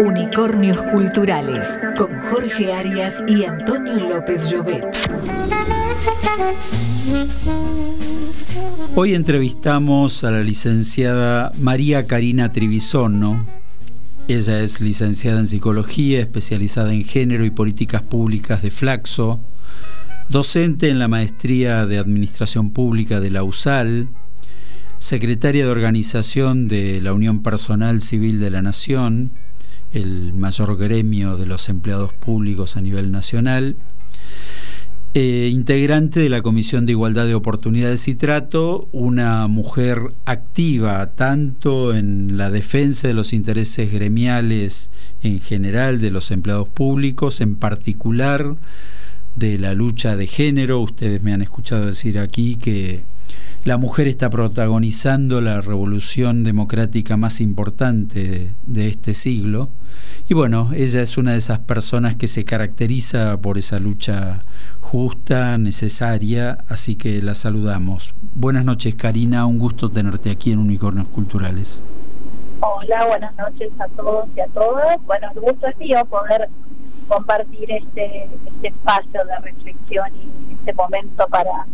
Unicornios Culturales con Jorge Arias y Antonio López Llobet. Hoy entrevistamos a la licenciada María Karina Trivisono. Ella es licenciada en psicología, especializada en género y políticas públicas de Flaxo, docente en la maestría de Administración Pública de la USAL, secretaria de organización de la Unión Personal Civil de la Nación, el mayor gremio de los empleados públicos a nivel nacional, eh, integrante de la Comisión de Igualdad de Oportunidades y Trato, una mujer activa tanto en la defensa de los intereses gremiales en general de los empleados públicos, en particular de la lucha de género. Ustedes me han escuchado decir aquí que la mujer está protagonizando la revolución democrática más importante de, este siglo. Y bueno, ella es una de esas personas que se caracteriza por esa lucha justa, necesaria, así que la saludamos. Buenas noches, Karina, un gusto tenerte aquí en Unicornios Culturales. Hola, buenas noches a todos y a todas. Bueno, el gusto es mío poder compartir este, este espacio de reflexión y este momento para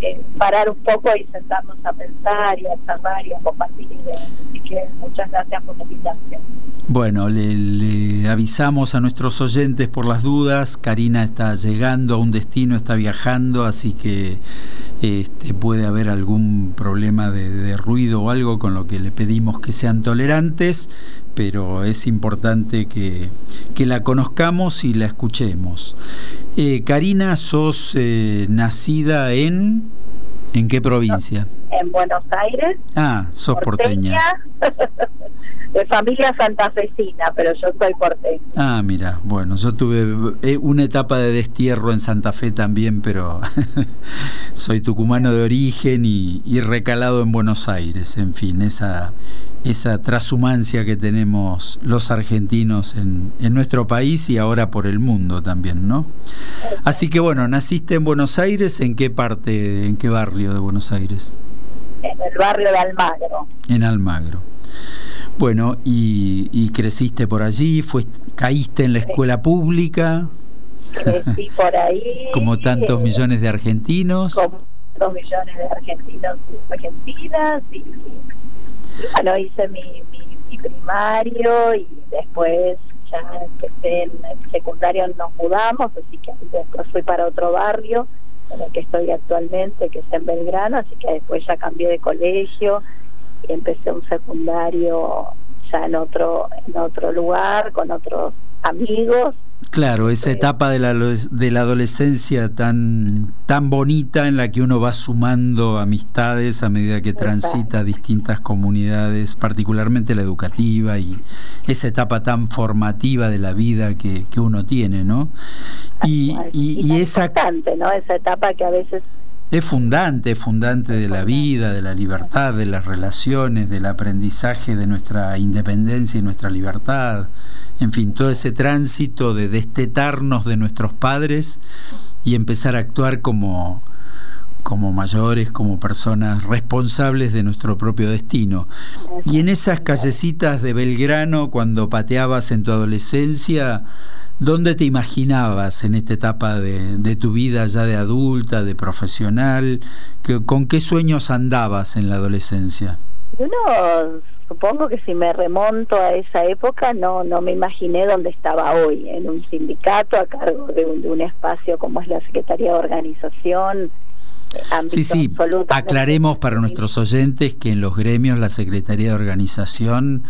eh, parar un poco y sentarnos a pensar y a charlar y a compartir ideas. Así que muchas gracias por la invitación. Bueno, le, avisamos a nuestros oyentes por las dudas. Karina está llegando a un destino, está viajando, así que este, puede haber algún problema de, ruido o algo con lo que le pedimos que sean tolerantes, pero es importante que, que la conozcamos y la escuchemos. Eh, Karina, sos eh, nacida en... ¿En qué provincia? En Buenos Aires. Ah, sos porteña. de familia santafesina, pero yo soy porteña. Ah, mira, bueno, yo tuve eh, una etapa de destierro en Santa Fe también, pero soy tucumano de origen y, y, recalado en Buenos Aires, en fin, esa, esa transhumancia que tenemos los argentinos en, en nuestro país y ahora por el mundo también, ¿no? Así que bueno, naciste en Buenos Aires, ¿en qué parte, en qué barrio de Buenos Aires? En el barrio de Almagro. En Almagro. Bueno, y, creciste por allí, fue, caíste en la escuela pública. Crecí por ahí. como tantos eh, millones de argentinos. Como dos millones de argentinos y argentinas. Y, bueno, hice mi, mi, primario y después ya empecé en el secundario, nos mudamos, así que después fui para otro barrio en el que estoy actualmente, que es en Belgrano, así que después ya cambié de colegio y empecé un secundario ya en otro en otro lugar con otros amigos Claro, esa etapa de la, de la adolescencia tan, tan bonita en la que uno va sumando amistades a medida que transita distintas comunidades, particularmente la educativa y esa etapa tan formativa de la vida que, que uno tiene, ¿no? Y, y, y esa... ¿no? Esa etapa que a veces es fundante, es fundante de la vida, de la libertad, de las relaciones, del aprendizaje de nuestra independencia y nuestra libertad en fin, todo ese tránsito de destetarnos de nuestros padres y empezar a actuar como, como mayores, como personas responsables de nuestro propio destino. Y en esas callecitas de Belgrano, cuando pateabas en tu adolescencia, ¿dónde te imaginabas en esta etapa de, de tu vida ya de adulta, de profesional? ¿Con qué sueños andabas en la adolescencia? Uno supongo que si me remonto a esa época no no me imaginé dónde estaba hoy en un sindicato a cargo de un, espacio como es la Secretaría de Organización Sí, sí, aclaremos para nuestros oyentes que en los gremios la Secretaría de Organización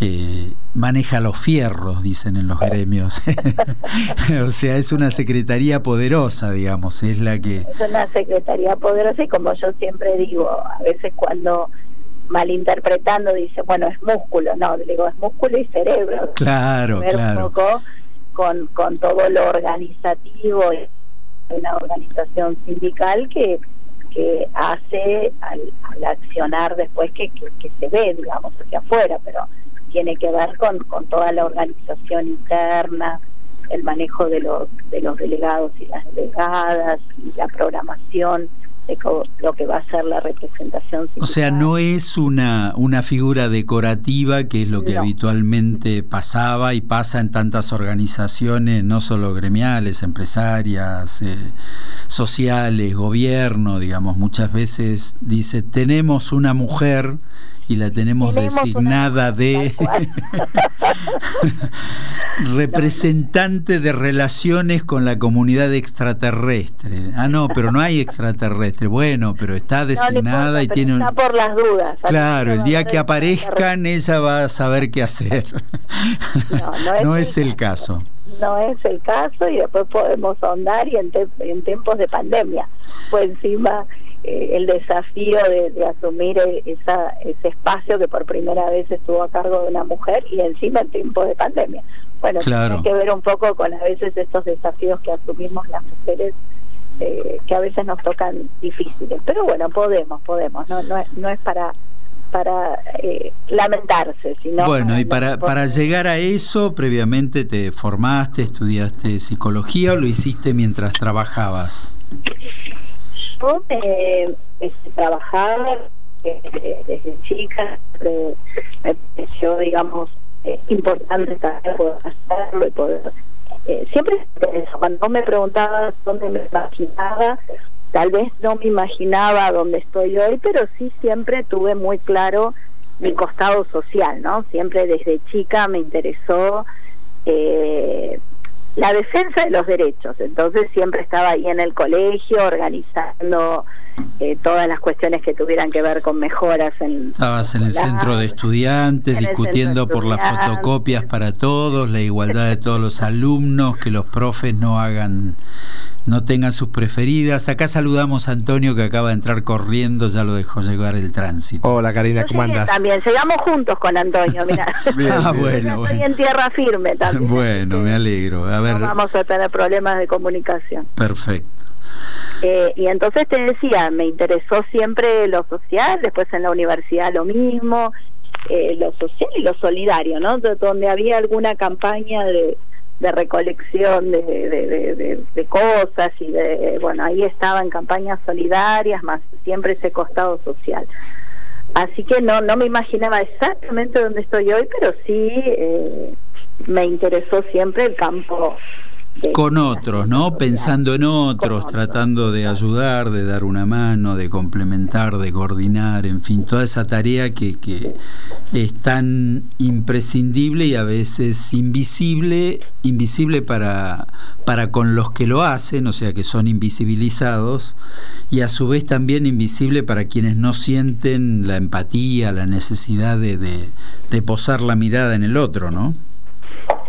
eh, maneja los fierros, dicen en los gremios. o sea, es una secretaría poderosa, digamos, es la que... Es una secretaría poderosa y como yo siempre digo, a veces cuando malinterpretando dice, bueno, es músculo, no, le digo, es músculo y cerebro. Claro, claro. Un poco con, con todo lo organizativo, una organización sindical que, que hace al, accionar después que, que, se ve, digamos, hacia afuera, pero tiene que ver con, con toda la organización interna, el manejo de los, de los delegados y las delegadas, y la programación de lo que va a ser la representación. O sea, no es una, una figura decorativa, que es lo que habitualmente pasaba y pasa en tantas organizaciones, no solo gremiales, empresarias, eh, sociales, gobierno, digamos, muchas veces dice, tenemos una mujer y la tenemos, designada de representante de relaciones con la comunidad extraterrestre. Ah, no, pero no hay extraterrestre. Bueno, pero está designada y tiene Está por las dudas. Claro, el día que aparezcan ella va a saber qué hacer. No, es, el caso. No es el caso y después podemos ahondar y en, en tiempos de pandemia. Pues encima eh, el desafío de, asumir e, esa, ese espacio que por primera vez estuvo a cargo de una mujer y encima en tiempos de pandemia. Bueno, tiene que ver un poco con a veces estos desafíos que asumimos las mujeres eh, que a veces nos tocan difíciles. Pero bueno, podemos, podemos, no, no, es, no es para para eh, lamentarse, sino bueno y para para llegar a eso previamente te formaste, estudiaste psicología o lo hiciste mientras trabajabas eh, trabajaba desde chica, me pareció, digamos, eh, importante también poder hacerlo y poder... Eh, siempre eso, cuando me preguntaba dónde me imaginaba, tal vez no me imaginaba dónde estoy hoy, pero sí siempre tuve muy claro mi costado social, ¿no? Siempre desde chica me interesó eh, la defensa de los derechos. Entonces siempre estaba ahí en el colegio organizando eh, todas las cuestiones que tuvieran que ver con mejoras en... Estabas en el centro de estudiantes discutiendo por las fotocopias para todos, la igualdad de todos los alumnos, que los profes no hagan no tengan sus preferidas. Acá saludamos a Antonio que acaba de entrar corriendo, ya lo dejó llegar el tránsito. Hola Karina, ¿cómo andas? También, llegamos juntos con Antonio, mira. ah, bueno, Estoy en tierra firme también. Bueno, me alegro. A ver. No vamos a tener problemas de comunicación. Perfecto. Eh, y entonces te decía, me interesó siempre lo social, después en la universidad lo mismo, eh, lo social y lo solidario, ¿no? Donde había alguna campaña de de recolección de, de, de, cosas y de, bueno, ahí estaba en campañas solidarias, más siempre ese costado social. Así que no, no me imaginaba exactamente dónde estoy hoy, pero sí eh, me interesó siempre el campo con otros, ¿no? Pensando en otros, tratando de ayudar, de dar una mano, de complementar, de coordinar, en fin, toda esa tarea que, es tan imprescindible y a veces invisible, invisible para, para con los que lo hacen, o sea, que son invisibilizados, y a su vez también invisible para quienes no sienten la empatía, la necesidad de, de posar la mirada en el otro, ¿no?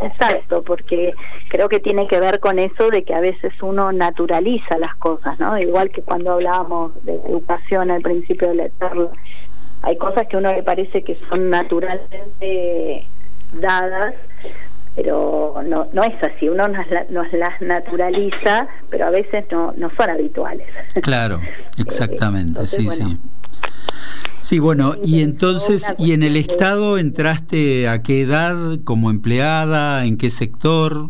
Exacto, porque creo que tiene que ver con eso de que a veces uno naturaliza las cosas, ¿no? Igual que cuando hablábamos de educación al principio de la charla, hay cosas que a uno le parece que son naturalmente dadas, pero no, no es así, uno nos, nos las naturaliza, pero a veces no, no son habituales. Claro, exactamente, sí, sí. Sí, bueno, y entonces, ¿y en el Estado entraste a qué edad como empleada? ¿En qué sector?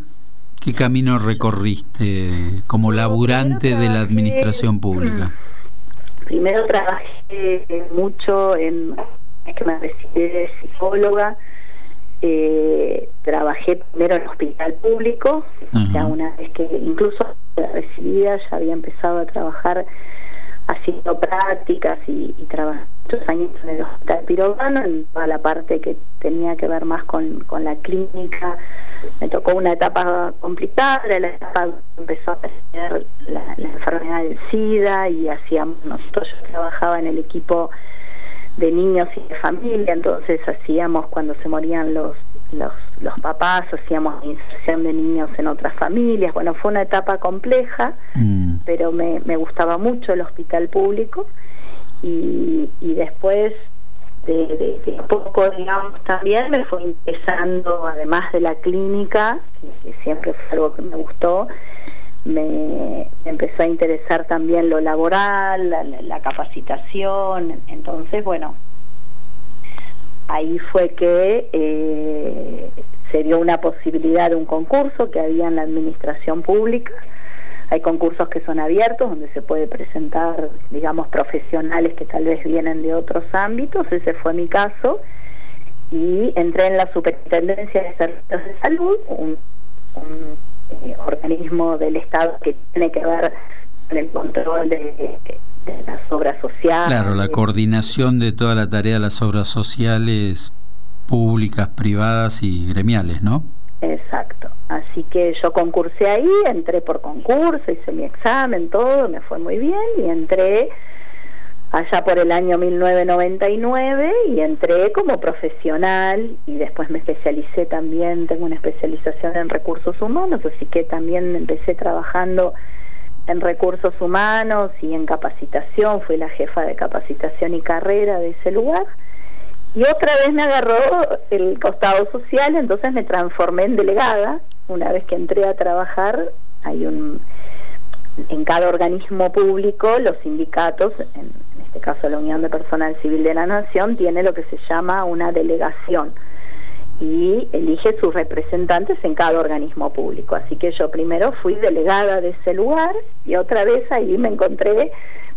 ¿Qué camino recorriste como laburante de la administración pública? Primero trabajé mucho en, es que me recibí de psicóloga, eh, trabajé primero en el hospital público, ya una vez que incluso recibida ya había empezado a trabajar haciendo prácticas y, y trabajando muchos años en el hospital pirobano, en toda la parte que tenía que ver más con, la clínica. Me tocó una etapa complicada, la etapa empezó a tener la, enfermedad del SIDA y hacíamos, nosotros yo trabajaba en el equipo de niños y de familia, entonces hacíamos cuando se morían los los, los papás, hacíamos inserción de niños en otras familias. Bueno, fue una etapa compleja, mm. pero me, me gustaba mucho el hospital público y, y después de, de, poco, digamos, también me fue interesando, además de la clínica, que, siempre fue algo que me gustó, me, empezó a interesar también lo laboral, la, la capacitación, entonces, bueno, ahí fue que eh, se dio una posibilidad de un concurso que había en la administración pública. Hay concursos que son abiertos, donde se puede presentar, digamos, profesionales que tal vez vienen de otros ámbitos, ese fue mi caso, y entré en la Superintendencia de Servicios de Salud, un, eh, organismo del Estado que tiene que ver con el control de, las obras sociales. Claro, la coordinación de toda la tarea de las obras sociales públicas, privadas y gremiales, ¿no? Exacto. Así que yo concursé ahí, entré por concurso, hice mi examen, todo, me fue muy bien y entré allá por el año 1999 y entré como profesional y después me especialicé también, tengo una especialización en recursos humanos, así que también empecé trabajando en recursos humanos y en capacitación, fui la jefa de capacitación y carrera de ese lugar y otra vez me agarró el costado social, entonces me transformé en delegada. Una vez que entré a trabajar, hay un en cada organismo público, los sindicatos, en, este caso la Unión de Personal Civil de la Nación, tiene lo que se llama una delegación y elige sus representantes en cada organismo público. Así que yo primero fui delegada de ese lugar y otra vez ahí me encontré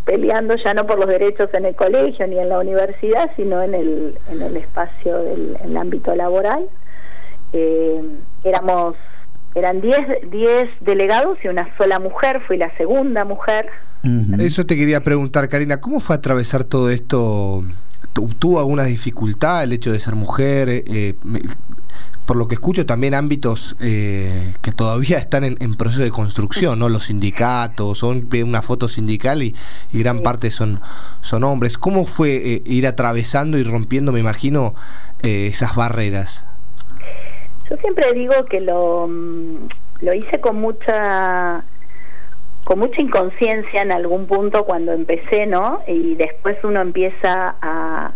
peleando ya no por los derechos en el colegio ni en la universidad, sino en el, en el espacio del en el ámbito laboral. Eh, éramos eran 10 delegados y una sola mujer, fui la segunda mujer. Eso te quería preguntar, Karina, ¿cómo fue atravesar todo esto? ¿Tuvo alguna dificultad el hecho de ser mujer? Eh, por lo que escucho, también ámbitos eh, que todavía están en, proceso de construcción, ¿no? Los sindicatos, son una foto sindical y, gran parte son, son hombres. ¿Cómo fue eh, ir atravesando y rompiendo, me imagino, eh, esas barreras? Yo siempre digo que lo, mm, lo hice con mucha con mucha inconsciencia en algún punto cuando empecé, ¿no? Y después uno empieza a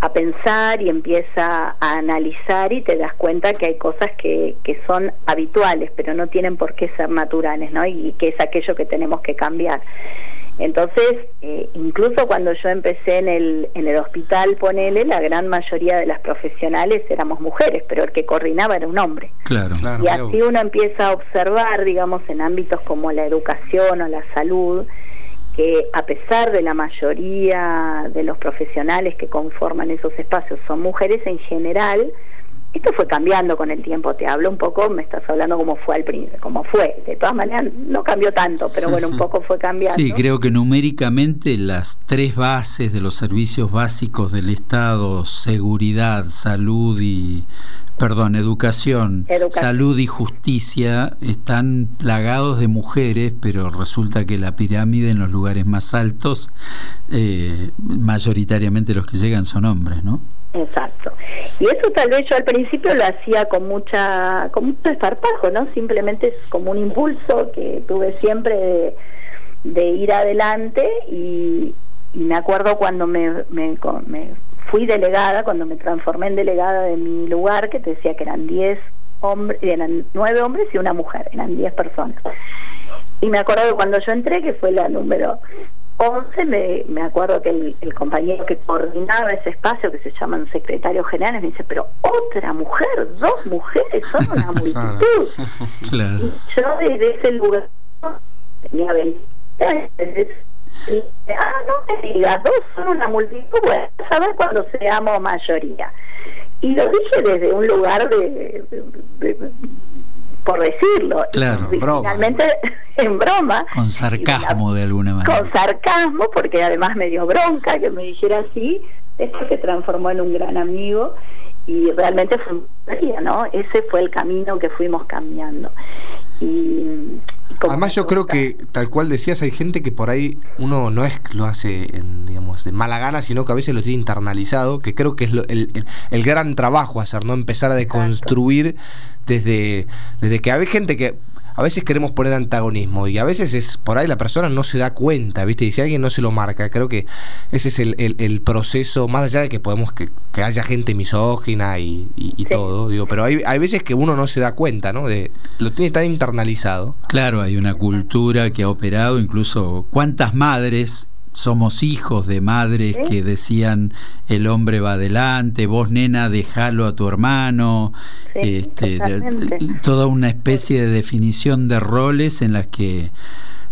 a pensar y empieza a analizar y te das cuenta que hay cosas que, que son habituales, pero no tienen por qué ser naturales, ¿no? Y que es aquello que tenemos que cambiar. Entonces, eh, incluso cuando yo empecé en el, en el hospital, ponele, la gran mayoría de las profesionales éramos mujeres, pero el que coordinaba era un hombre. Claro, claro. Y así uno empieza a observar, digamos, en ámbitos como la educación o la salud, que a pesar de la mayoría de los profesionales que conforman esos espacios son mujeres en general, esto fue cambiando con el tiempo, te hablo un poco, me estás hablando como fue al principio, como fue, de todas maneras no cambió tanto, pero bueno, un poco fue cambiando. Sí, creo que numéricamente las tres bases de los servicios básicos del Estado, seguridad, salud y perdón, educación, salud y justicia están plagados de mujeres, pero resulta que la pirámide en los lugares más altos, eh, mayoritariamente los que llegan son hombres, ¿no? Exacto. Y eso tal vez yo al principio lo hacía con mucha, con mucho esparpajo, ¿no? Simplemente es como un impulso que tuve siempre de, ir adelante y, me acuerdo cuando me, me, me fui delegada, cuando me transformé en delegada de mi lugar, que te decía que eran 10 hombres, eran 9 hombres y una mujer, eran 10 personas. Y me acuerdo que cuando yo entré, que fue la número 11, me, me acuerdo que el, compañero que coordinaba ese espacio, que se llaman secretarios generales, me dice, pero otra mujer, dos mujeres, son una multitud. Y yo desde ese lugar tenía 20 y, ah, no me digas, dos son una multitud, bueno, saber cuando seamos mayoría. Y lo dije desde un lugar de, por decirlo, claro, finalmente en broma. Con sarcasmo de alguna manera. Con sarcasmo, porque además me dio bronca que me dijera así, esto se transformó en un gran amigo y realmente fue ¿no? Ese fue el camino que fuimos cambiando. Y, Además yo creo que, tal cual decías, hay gente que por ahí uno no es que lo hace, en, digamos, de mala gana, sino que a veces lo tiene internalizado, que creo que es el, el, gran trabajo hacer, ¿no? Empezar a deconstruir desde, desde que hay gente que a veces queremos poner antagonismo y a veces es por ahí la persona no se da cuenta, ¿viste? Y si alguien no se lo marca, creo que ese es el, proceso, más allá de que podemos que, haya gente misógina y, todo, digo, pero hay, hay veces que uno no se da cuenta, ¿no? De, lo tiene tan internalizado. Claro, hay una cultura que ha operado, incluso cuántas madres somos hijos de madres que decían el hombre va adelante, vos nena déjalo a tu hermano, este, toda una especie de definición de roles en las que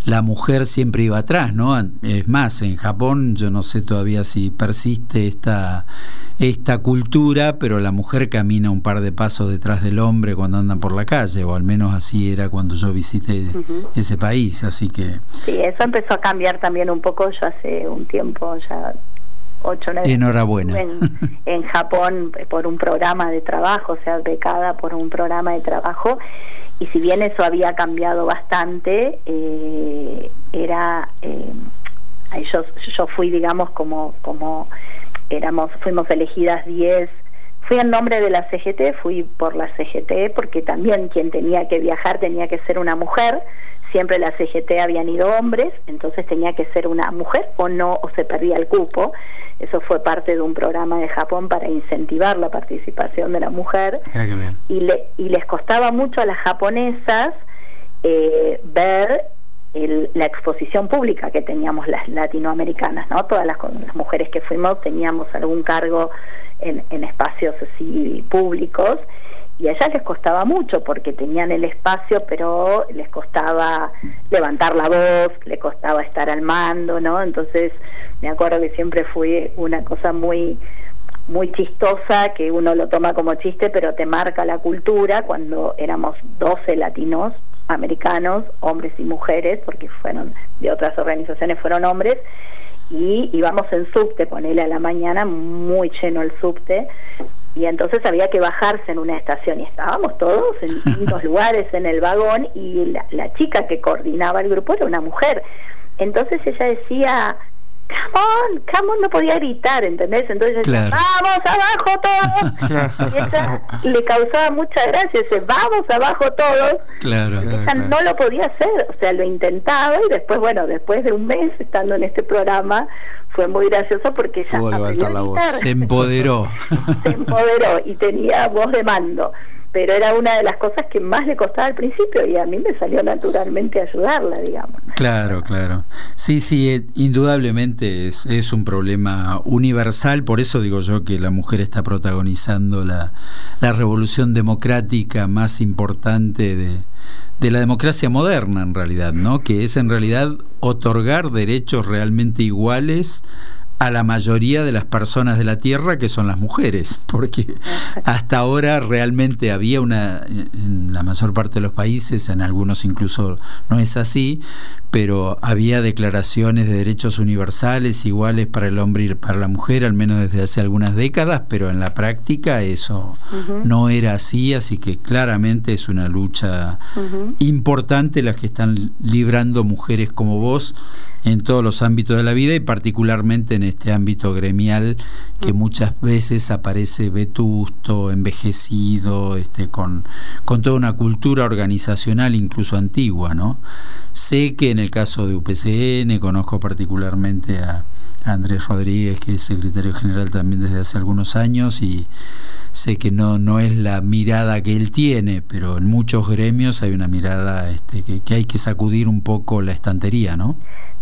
la mujer siempre iba atrás, ¿no? Es más, en Japón yo no sé todavía si persiste esta, esta cultura, pero la mujer camina un par de pasos detrás del hombre cuando andan por la calle, o al menos así era cuando yo visité ese país, así que... Sí, eso empezó a cambiar también un poco, yo hace un tiempo ya ocho nueve Enhorabuena. En, en, Japón por un programa de trabajo, o sea, becada por un programa de trabajo y si bien eso había cambiado bastante, eh, era eh, yo, yo fui, digamos, como, como éramos, fuimos elegidas 10 Fui en nombre de la CGT, fui por la CGT porque también quien tenía que viajar tenía que ser una mujer. Siempre la CGT habían ido hombres, entonces tenía que ser una mujer o no, o se perdía el cupo. Eso fue parte de un programa de Japón para incentivar la participación de la mujer. Y, le, y les costaba mucho a las japonesas eh, ver la exposición pública que teníamos las latinoamericanas, ¿no? Todas las, mujeres que fuimos teníamos algún cargo en, en espacios así públicos y a les costaba mucho porque tenían el espacio pero les costaba levantar la voz, les costaba estar al mando, ¿no? Entonces me acuerdo que siempre fue una cosa muy muy chistosa que uno lo toma como chiste pero te marca la cultura cuando éramos 12 latinos americanos, hombres y mujeres, porque fueron de otras organizaciones fueron hombres, y íbamos en subte, ponele a la mañana, muy lleno el subte, y entonces había que bajarse en una estación y estábamos todos en distintos lugares en el vagón y la, la chica que coordinaba el grupo era una mujer. Entonces ella decía, come on, come on, no podía gritar, ¿entendés? Entonces decía, vamos abajo todos. y ella le causaba mucha gracia, ese vamos abajo todos. Claro. Ella no lo podía hacer, o sea, lo intentaba y después, bueno, después de un mes estando en este programa, fue muy gracioso porque ella Se empoderó. Se empoderó y tenía voz de mando pero era una de las cosas que más le costaba al principio y a mí me salió naturalmente ayudarla, digamos. Claro, claro. Sí, sí, eh, indudablemente es, es un problema universal, por eso digo yo que la mujer está protagonizando la, la revolución democrática más importante de, de la democracia moderna en realidad, ¿no? Que es en realidad otorgar derechos realmente iguales a la mayoría de las personas de la Tierra que son las mujeres, porque hasta ahora realmente había una, en la mayor parte de los países, en algunos incluso no es así, pero había declaraciones de derechos universales iguales para el hombre y para la mujer, al menos desde hace algunas décadas, pero en la práctica eso no era así, así que claramente es una lucha importante la que están librando mujeres como vos en todos los ámbitos de la vida y particularmente en este ámbito gremial que muchas veces aparece vetusto, envejecido, este, con, con toda una cultura organizacional incluso antigua, ¿no? Sé que en el caso de UPCN conozco particularmente a Andrés Rodríguez, que es secretario general también desde hace algunos años, y sé que no, no es la mirada que él tiene, pero en muchos gremios hay una mirada este, que, que hay que sacudir un poco la estantería, ¿no?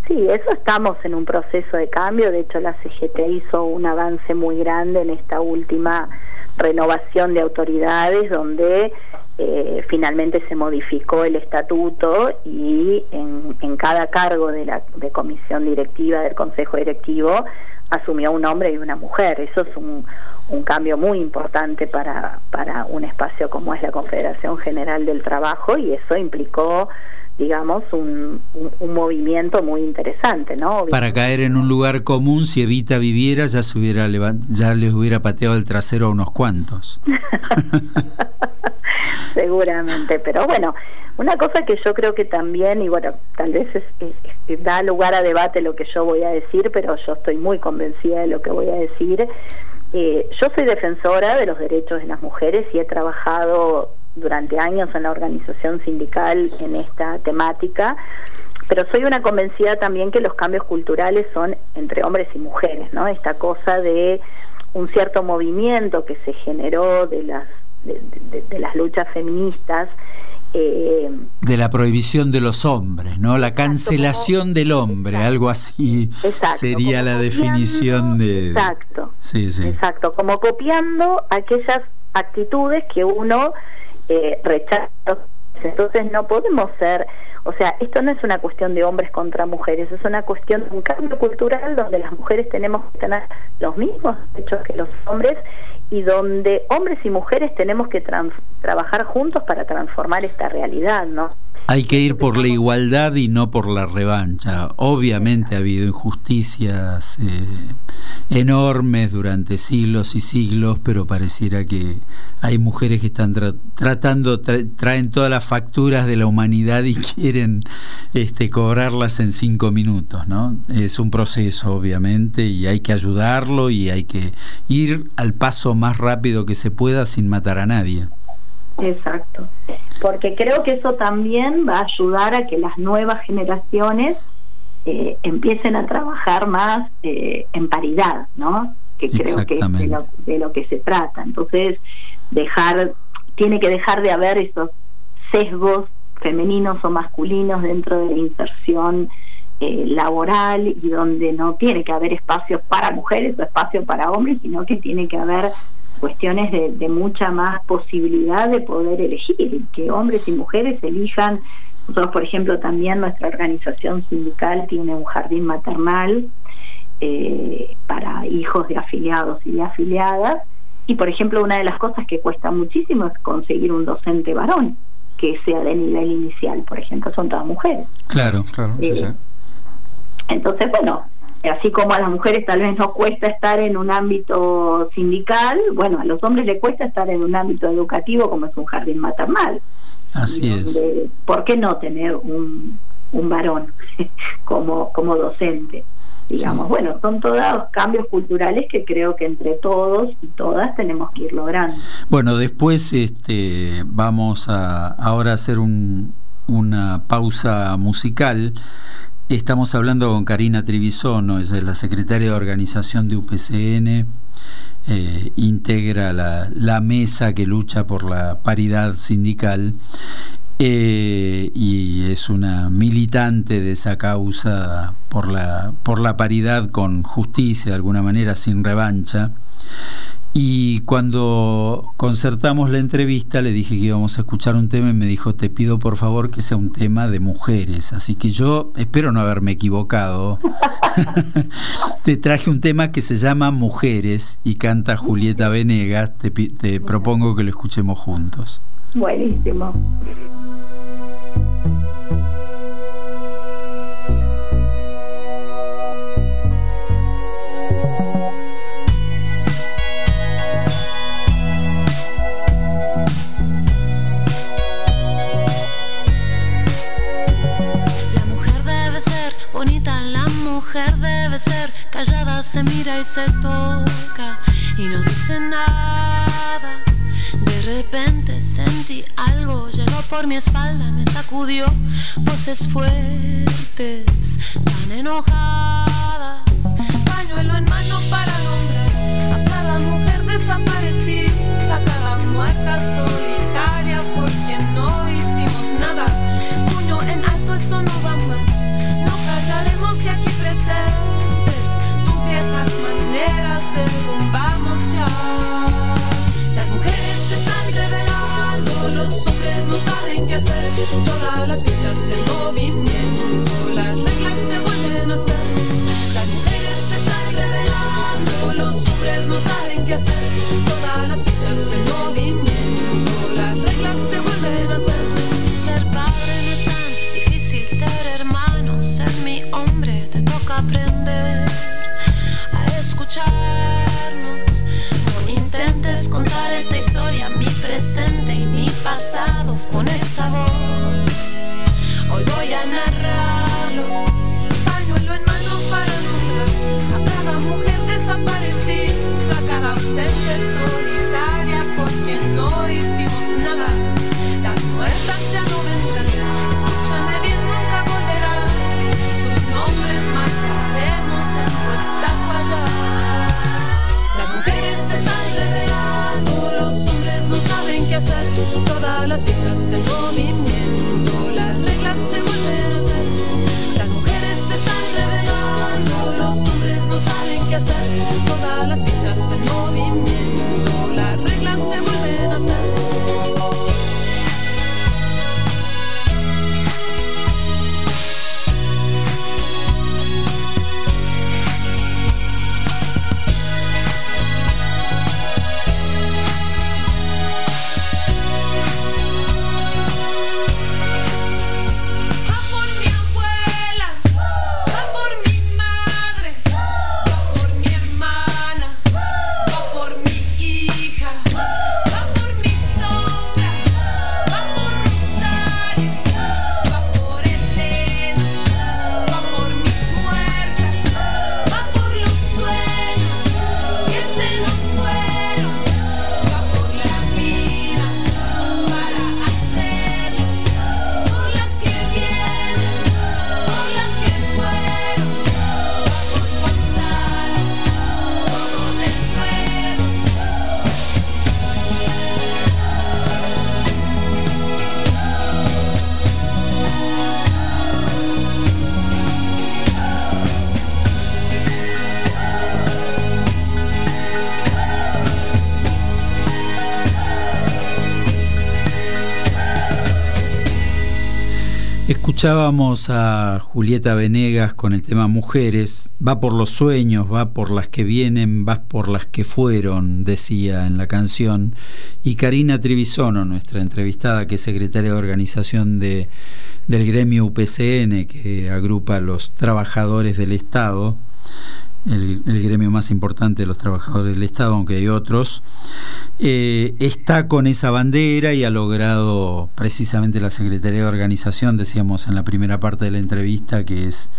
Sí, eso estamos en un proceso de cambio. De hecho, la CGT hizo un avance muy grande en esta última renovación de autoridades, donde eh, finalmente se modificó el estatuto y en, en cada cargo de la de comisión directiva del Consejo Directivo asumió un hombre y una mujer. Eso es un, un cambio muy importante para, para un espacio como es la Confederación General del Trabajo y eso implicó digamos, un, un, movimiento muy interesante, ¿no? Para caer en un lugar común, si Evita viviera, ya, se hubiera ya les hubiera pateado el trasero a unos cuantos. Seguramente, pero bueno, una cosa que yo creo que también, y bueno, tal vez es, da lugar a debate lo que yo voy a decir, pero yo estoy muy convencida de lo que voy a decir. Eh, yo soy defensora de los derechos de las mujeres y he trabajado durante años en la organización sindical en esta temática, pero soy una convencida también que los cambios culturales son entre hombres y mujeres, ¿no? Esta cosa de un cierto movimiento que se generó de las de, las luchas feministas Eh, de la prohibición de los hombres, ¿no? La cancelación del hombre, algo así sería la definición de... Exacto. Sí, sí. Exacto, como copiando aquellas actitudes que uno eh, rechaza. Entonces no podemos ser, o sea, esto no es una cuestión de hombres contra mujeres, es una cuestión de un cambio cultural donde las mujeres tenemos que tener los mismos derechos que los hombres y donde hombres y mujeres tenemos que trabajar juntos para transformar esta realidad, ¿no? Hay que ir por la igualdad y no por la revancha. Obviamente ha habido injusticias eh, enormes durante siglos y siglos, pero pareciera que hay mujeres que están tratando, traen todas las facturas de la humanidad y quieren este, cobrarlas en cinco minutos. ¿no? Es un proceso, obviamente, y hay que ayudarlo y hay que ir al paso más rápido que se pueda sin matar a nadie. Exacto, porque creo que eso también va a ayudar a que las nuevas generaciones eh, empiecen a trabajar más eh, en paridad, ¿no? Que creo que es de lo, de lo que se trata. Entonces, dejar, tiene que dejar de haber esos sesgos femeninos o masculinos dentro de la inserción eh, laboral y donde no tiene que haber espacios para mujeres o espacios para hombres, sino que tiene que haber cuestiones de, mucha más posibilidad de poder elegir, que hombres y mujeres elijan. Nosotros, por ejemplo, también nuestra organización sindical tiene un jardín maternal eh, para hijos de afiliados y de afiliadas. Y, por ejemplo, una de las cosas que cuesta muchísimo es conseguir un docente varón que sea de nivel inicial, por ejemplo, son todas mujeres. Claro, claro. Eh, entonces, bueno, así como a las mujeres tal vez nos cuesta estar en un ámbito sindical, bueno, a los hombres les cuesta estar en un ámbito educativo como es un jardín maternal. Así es. ¿Por qué no tener un, un varón como, como docente? Digamos, bueno, son todos cambios culturales que creo que entre todos y todas tenemos que ir logrando. Bueno, después este, vamos a ahora hacer un, una pausa musical Estamos hablando con Karina Trivisono, es la secretaria de organización de UPCN, eh, integra la, mesa que lucha por la paridad sindical eh, y es una militante de esa causa por la, por la paridad con justicia, de alguna manera, sin revancha. Y cuando concertamos la entrevista le dije que íbamos a escuchar un tema y me dijo, te pido por favor que sea un tema de mujeres. Así que yo espero no haberme equivocado. te traje un tema que se llama Mujeres y canta Julieta Venegas. Te, te propongo que lo escuchemos juntos. Buenísimo. Callada se mira y se toca y no dice nada. De repente sentí algo, llegó por mi espalda, me sacudió voces fuertes, tan enojadas. Pañuelo en mano para nombrar Escuchábamos a Julieta Venegas con el tema Mujeres, va por los sueños, va por las que vienen, va por las que fueron, decía en la canción. Y Karina Trivisono, nuestra entrevistada, que es secretaria de organización de, del gremio UPCN, que agrupa a los trabajadores del Estado, el, gremio más importante de los trabajadores del Estado, aunque hay otros, eh, está con esa bandera y ha logrado precisamente la Secretaría de Organización, decíamos en la primera parte de la entrevista, que es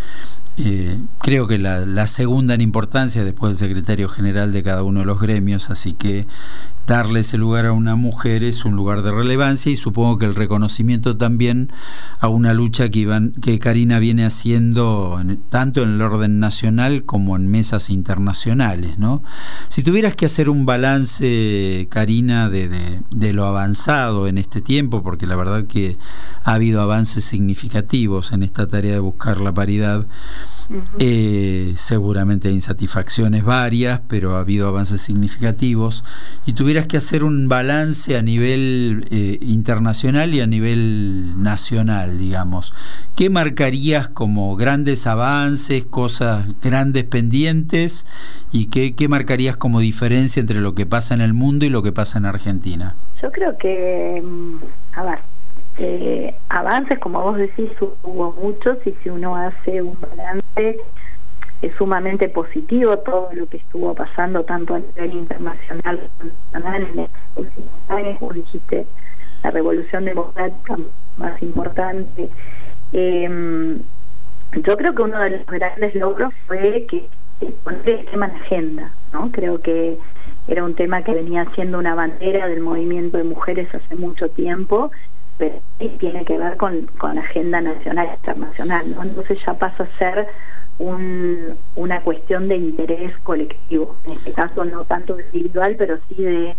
eh, creo que la, la segunda en importancia después del secretario general de cada uno de los gremios, así que darle ese lugar a una mujer es un lugar de relevancia y supongo que el reconocimiento también a una lucha que, que Karina viene haciendo en- tanto en el orden nacional como en mesas internacionales. ¿no? Si tuvieras que hacer un balance, Karina, de- de lo avanzado en este tiempo, porque la verdad que ha habido avances significativos en esta tarea de buscar la paridad, eh, seguramente hay insatisfacciones varias, pero ha habido avances significativos. Y tuvieras que hacer un balance a nivel eh, internacional y a nivel nacional, digamos. ¿Qué marcarías como grandes avances, cosas grandes pendientes? ¿Y qué, qué marcarías como diferencia entre lo que pasa en el mundo y lo que pasa en Argentina? Yo creo que, mm, a ver, eh, avances, como vos decís, hubo muchos y si uno hace un balance es sumamente positivo todo lo que estuvo pasando tanto a nivel internacional como nacional en estos últimos años, como dijiste, la revolución democrática más importante. Eh, yo creo que uno de los grandes logros fue que eh, poner el tema en agenda, ¿no? Creo que era un tema que venía siendo una bandera del movimiento de mujeres hace mucho tiempo, pero tiene que ver con, con agenda nacional e internacional, ¿no? Entonces ya pasa a ser un, una cuestión de interés colectivo, en este caso no tanto individual, pero sí de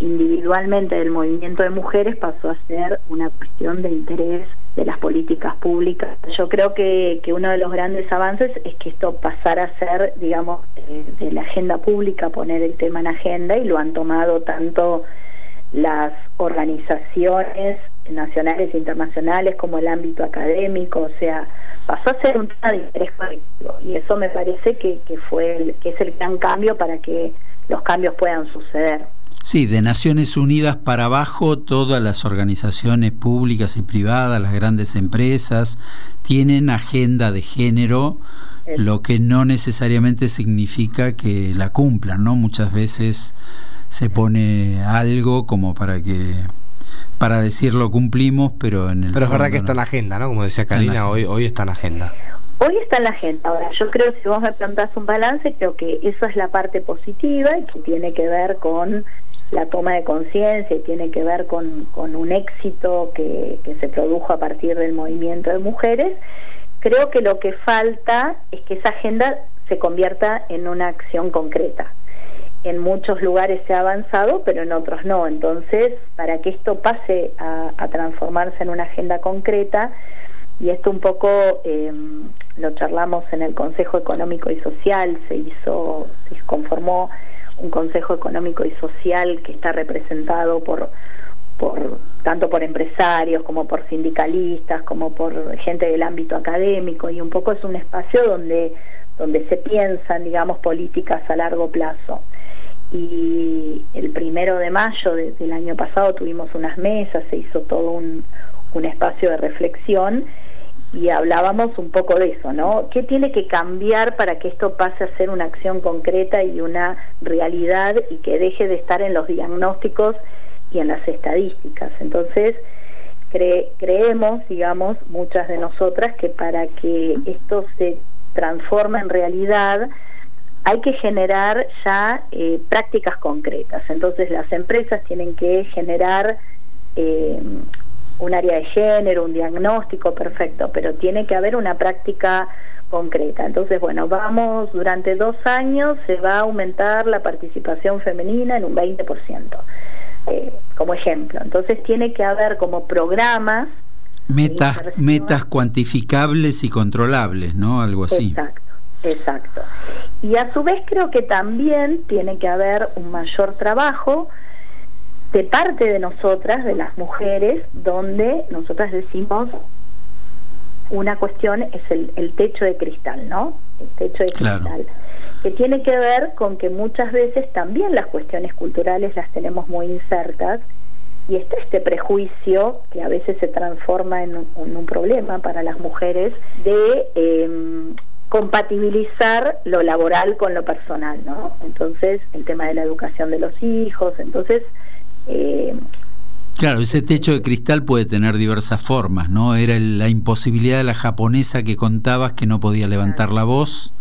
individualmente del movimiento de mujeres pasó a ser una cuestión de interés de las políticas públicas. Yo creo que, que uno de los grandes avances es que esto pasara a ser, digamos, de la agenda pública, poner el tema en agenda y lo han tomado tanto las organizaciones nacionales e internacionales como el ámbito académico, o sea, pasó a ser un tema de interés colectivo y eso me parece que, que fue el, que es el gran cambio para que los cambios puedan suceder. Sí, de Naciones Unidas para abajo, todas las organizaciones públicas y privadas, las grandes empresas, tienen agenda de género, lo que no necesariamente significa que la cumplan, ¿no? Muchas veces se pone algo como para que para decirlo cumplimos, pero en el Pero es verdad que está en la agenda, ¿no? Como decía Karina, hoy, hoy está en la agenda. Hoy está en la agenda. Ahora, yo creo que si vos me preguntás un balance, creo que eso es la parte positiva y que tiene que ver con la toma de conciencia y tiene que ver con, con un éxito que, que se produjo a partir del movimiento de mujeres. Creo que lo que falta es que esa agenda se convierta en una acción concreta. En muchos lugares se ha avanzado, pero en otros no. Entonces, para que esto pase a, transformarse en una agenda concreta, y esto un poco eh, lo charlamos en el Consejo Económico y Social, se hizo, se conformó un Consejo Económico y Social que está representado por, tanto por empresarios como por sindicalistas, como por gente del ámbito académico, y un poco es un espacio donde, donde se piensan, digamos, políticas a largo plazo y el primero de mayo del año pasado tuvimos unas mesas, se hizo todo un, un espacio de reflexión y hablábamos un poco de eso, ¿no? ¿Qué tiene que cambiar para que esto pase a ser una acción concreta y una realidad y que deje de estar en los diagnósticos y en las estadísticas? Entonces, creemos, digamos, muchas de nosotras, que para que esto se transforme en realidad, hay que generar ya eh, prácticas concretas. Entonces las empresas tienen que generar eh, un área de género, un diagnóstico perfecto, pero tiene que haber una práctica concreta. Entonces, bueno, vamos, durante dos años se va a aumentar la participación femenina en un 20%, eh, como ejemplo. Entonces tiene que haber como programas. Metas, metas cuantificables y controlables, ¿no? Algo así. Exacto. Exacto. Y a su vez creo que también tiene que haber un mayor trabajo de parte de nosotras, de las mujeres, donde nosotras decimos una cuestión es el, techo de cristal, ¿no? El techo de cristal. Que tiene que ver con que muchas veces también las cuestiones culturales las tenemos muy insertas y está este prejuicio que a veces se transforma en un, problema para las mujeres de eh, compatibilizar lo laboral con lo personal, ¿no? Entonces, el tema de la educación de los hijos, entonces... Eh, claro, ese techo de cristal puede tener diversas formas, ¿no? Era la imposibilidad de la japonesa que contabas que no podía levantar la voz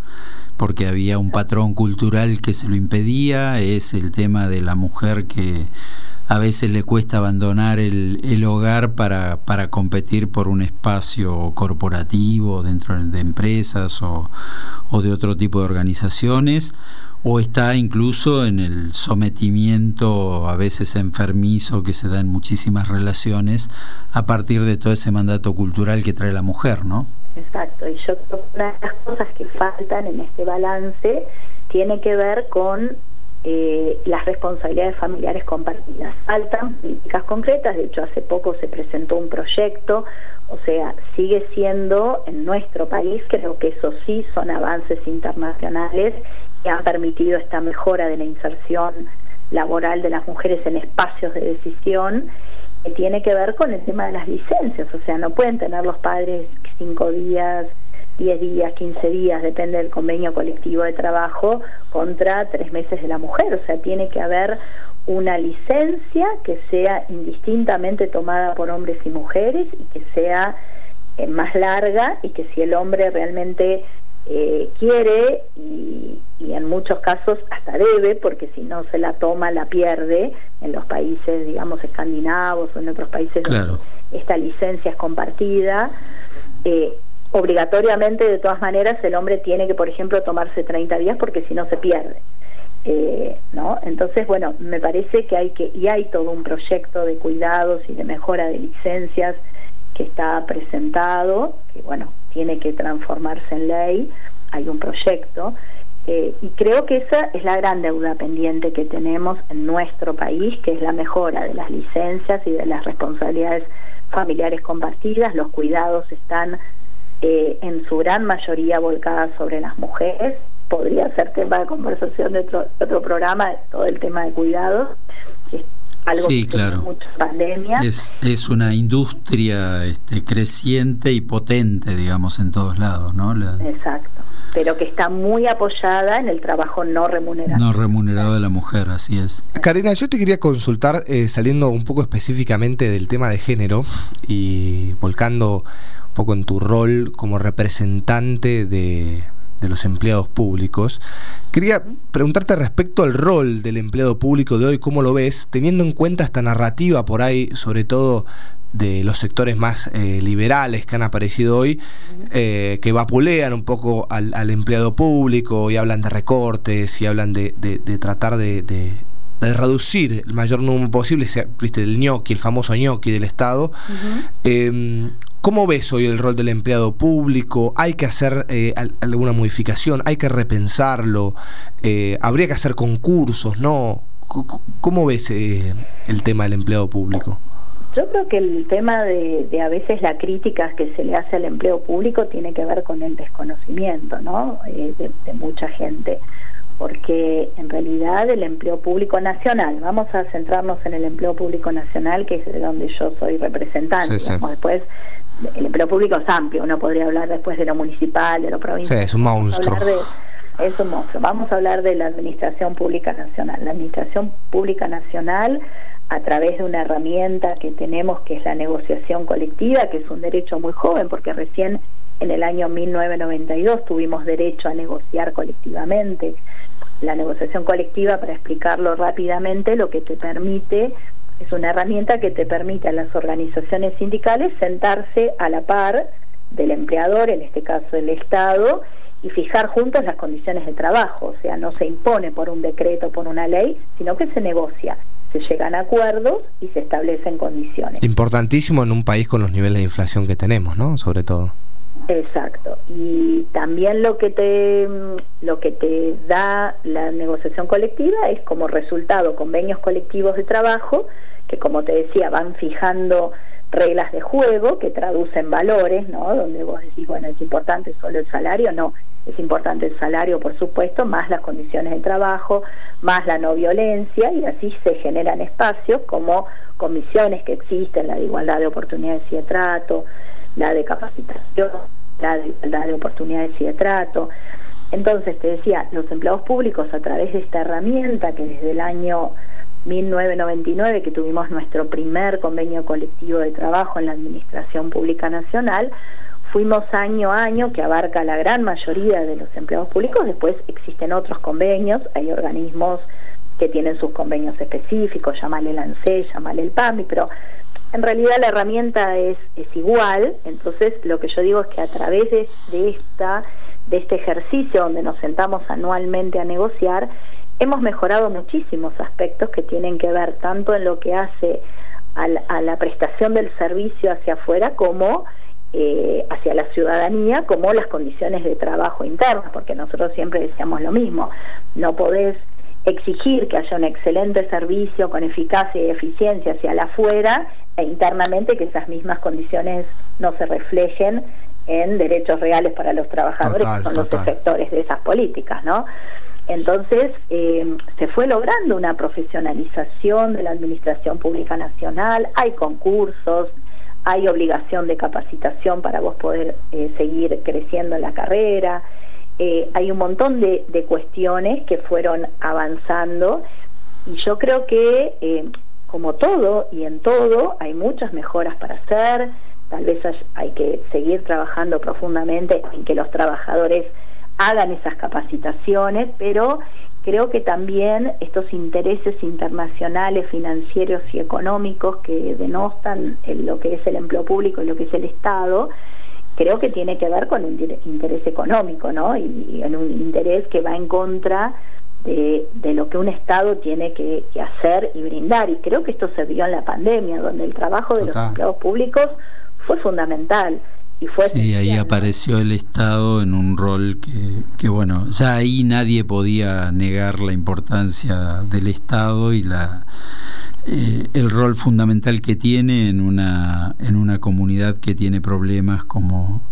porque había un patrón cultural que se lo impedía, es el tema de la mujer que a veces le cuesta abandonar el, el hogar para, para, competir por un espacio corporativo dentro de empresas o, o de otro tipo de organizaciones, o está incluso en el sometimiento a veces enfermizo que se da en muchísimas relaciones a partir de todo ese mandato cultural que trae la mujer, ¿no? Exacto, y yo creo que una de las cosas que faltan en este balance tiene que ver con eh, las responsabilidades familiares compartidas. Faltan políticas concretas, de hecho hace poco se presentó un proyecto, o sea, sigue siendo en nuestro país, creo que eso sí son avances internacionales que han permitido esta mejora de la inserción laboral de las mujeres en espacios de decisión, que tiene que ver con el tema de las licencias, o sea, no pueden tener los padres cinco días 10 días, 15 días, depende del convenio colectivo de trabajo, contra tres meses de la mujer. O sea, tiene que haber una licencia que sea indistintamente tomada por hombres y mujeres y que sea eh, más larga y que si el hombre realmente eh, quiere y, en muchos casos hasta debe, porque si no se la toma, la pierde en los países, digamos, escandinavos o en otros países donde esta licencia es compartida. Eh, obligatoriamente, de todas maneras, el hombre tiene que, por ejemplo, tomarse 30 días porque si no se pierde. Eh, ¿no? Entonces, bueno, me parece que hay que, y hay todo un proyecto de cuidados y de mejora de licencias que está presentado, que bueno, tiene que transformarse en ley, hay un proyecto, eh, y creo que esa es la gran deuda pendiente que tenemos en nuestro país, que es la mejora de las licencias y de las responsabilidades familiares compartidas, los cuidados están eh, en su gran mayoría volcada sobre las mujeres. Podría ser tema de conversación de otro, programa, todo el tema de cuidados. algo sí, claro. pandemia. Es, es una industria este, creciente y potente, digamos, en todos lados, ¿no? Exacto pero que está muy apoyada en el trabajo no remunerado. No remunerado de la mujer, así es. Karina, yo te quería consultar, eh, saliendo un poco específicamente del tema de género y volcando poco en tu rol como representante de, de los empleados públicos. Quería preguntarte respecto al rol del empleado público de hoy, cómo lo ves, teniendo en cuenta esta narrativa por ahí, sobre todo de los sectores más eh, liberales que han aparecido hoy, eh, que vapulean un poco al, empleado público y hablan de recortes y hablan de, tratar de, reducir el mayor número posible, viste, el ñoqui, el famoso ñoqui del Estado. Em, ¿Cómo ves hoy el rol del empleado público? ¿Hay que hacer eh, alguna modificación? ¿Hay que repensarlo? ¿Habría que hacer concursos? ¿No? ¿Cómo ves el tema del empleado público? Yo creo que el tema de, a veces la crítica que se le hace al empleo público tiene que ver con el desconocimiento, ¿no? Eh, de, mucha gente, porque en realidad el empleo público nacional, vamos a centrarnos en el empleo público nacional, que es de donde yo soy representante, después el empleo público es amplio, uno podría hablar después de lo municipal, de lo provincial. Sí, es un monstruo. es un monstruo. Vamos a hablar de la Administración Pública Nacional. La Administración Pública Nacional a través de una herramienta que tenemos que es la negociación colectiva, que es un derecho muy joven, porque recién en el año 1992 tuvimos derecho a negociar colectivamente. La negociación colectiva, para explicarlo rápidamente, lo que te permite es una herramienta que te permite a las organizaciones sindicales sentarse a la par del empleador, en este caso el Estado, y fijar juntos las condiciones de trabajo. O sea, no se impone por un decreto, por una ley, sino que se negocia se llegan a acuerdos y se establecen condiciones. Importantísimo en un país con los niveles de inflación que tenemos, ¿no? Sobre todo. Exacto. Y también lo que te lo que te da la negociación colectiva es como resultado convenios colectivos de trabajo que como te decía van fijando reglas de juego que traducen valores, ¿no? Donde vos decís, bueno, es importante solo el salario, no, es importante el salario, por supuesto, más las condiciones de trabajo, más la no violencia, y así se generan espacios como comisiones que existen, la de igualdad de oportunidades y de trato, la de capacitación, la de igualdad de oportunidades y de trato. Entonces, te decía, los empleados públicos a través de esta herramienta que desde el año 1999, que tuvimos nuestro primer convenio colectivo de trabajo en la Administración Pública Nacional, fuimos año a año, que abarca la gran mayoría de los empleados públicos, después existen otros convenios, hay organismos que tienen sus convenios específicos, llamale el ANSE, llamale el PAMI, pero en realidad la herramienta es, es igual, entonces lo que yo digo es que a través de, de, esta, de este ejercicio donde nos sentamos anualmente a negociar, hemos mejorado muchísimos aspectos que tienen que ver tanto en lo que hace a la prestación del servicio hacia afuera como eh, hacia la ciudadanía como las condiciones de trabajo internas, porque nosotros siempre decíamos lo mismo, no podés exigir que haya un excelente servicio con eficacia y eficiencia hacia la afuera e internamente que esas mismas condiciones no se reflejen en derechos reales para los trabajadores, que son los efectores de esas políticas, ¿no? Entonces, eh, se fue logrando una profesionalización de la Administración Pública Nacional, hay concursos, hay obligación de capacitación para vos poder eh, seguir creciendo en la carrera, eh, hay un montón de, cuestiones que fueron avanzando y yo creo que como todo y en todo hay muchas mejoras para hacer, tal vez hay que seguir trabajando profundamente en que los trabajadores hagan esas capacitaciones, pero creo que también estos intereses internacionales, financieros y económicos que denostan lo que es el empleo público y lo que es el Estado, creo que tiene que ver con un interés económico, ¿no? Y, en un interés que va en contra de, lo que un Estado tiene que, hacer y brindar. Y creo que esto se vio en la pandemia, donde el trabajo de los empleados públicos fue fundamental sí, ahí apareció el Estado en un rol que, que, bueno, ya ahí nadie podía negar la importancia del Estado y la eh, el rol fundamental que tiene en una, en una comunidad que tiene problemas como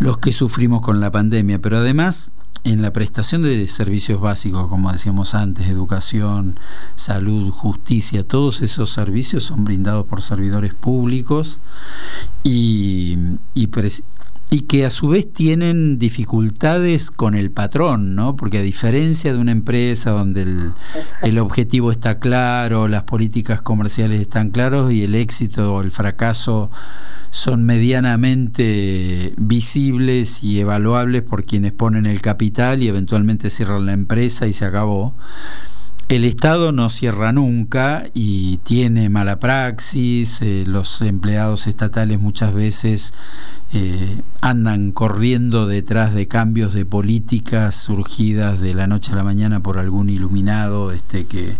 los que sufrimos con la pandemia. Pero además en la prestación de servicios básicos, como decíamos antes, educación, salud, justicia, todos esos servicios son brindados por servidores públicos y, que a su vez tienen dificultades con el patrón, ¿no? Porque a diferencia de una empresa donde el, el objetivo está claro, las políticas comerciales están claros y el éxito o el fracaso son medianamente visibles y evaluables por quienes ponen el capital y eventualmente cierran la empresa y se acabó. El Estado no cierra nunca y tiene mala praxis, eh, los empleados estatales muchas veces eh, andan corriendo detrás de cambios de políticas surgidas de la noche a la mañana por algún iluminado este, que,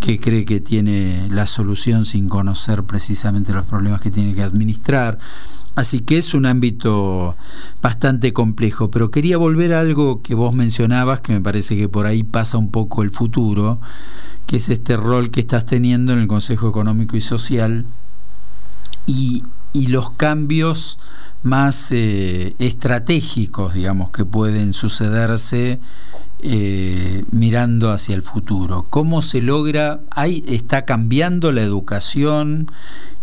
que cree que tiene la solución sin conocer precisamente los problemas que tiene que administrar. Así que es un ámbito bastante complejo, pero quería volver a algo que vos mencionabas, que me parece que por ahí pasa un poco el futuro, que es este rol que estás teniendo en el Consejo Económico y Social y, los cambios más eh, estratégicos, digamos, que pueden sucederse eh, mirando hacia el futuro. ¿Cómo se logra? Ahí está cambiando la educación,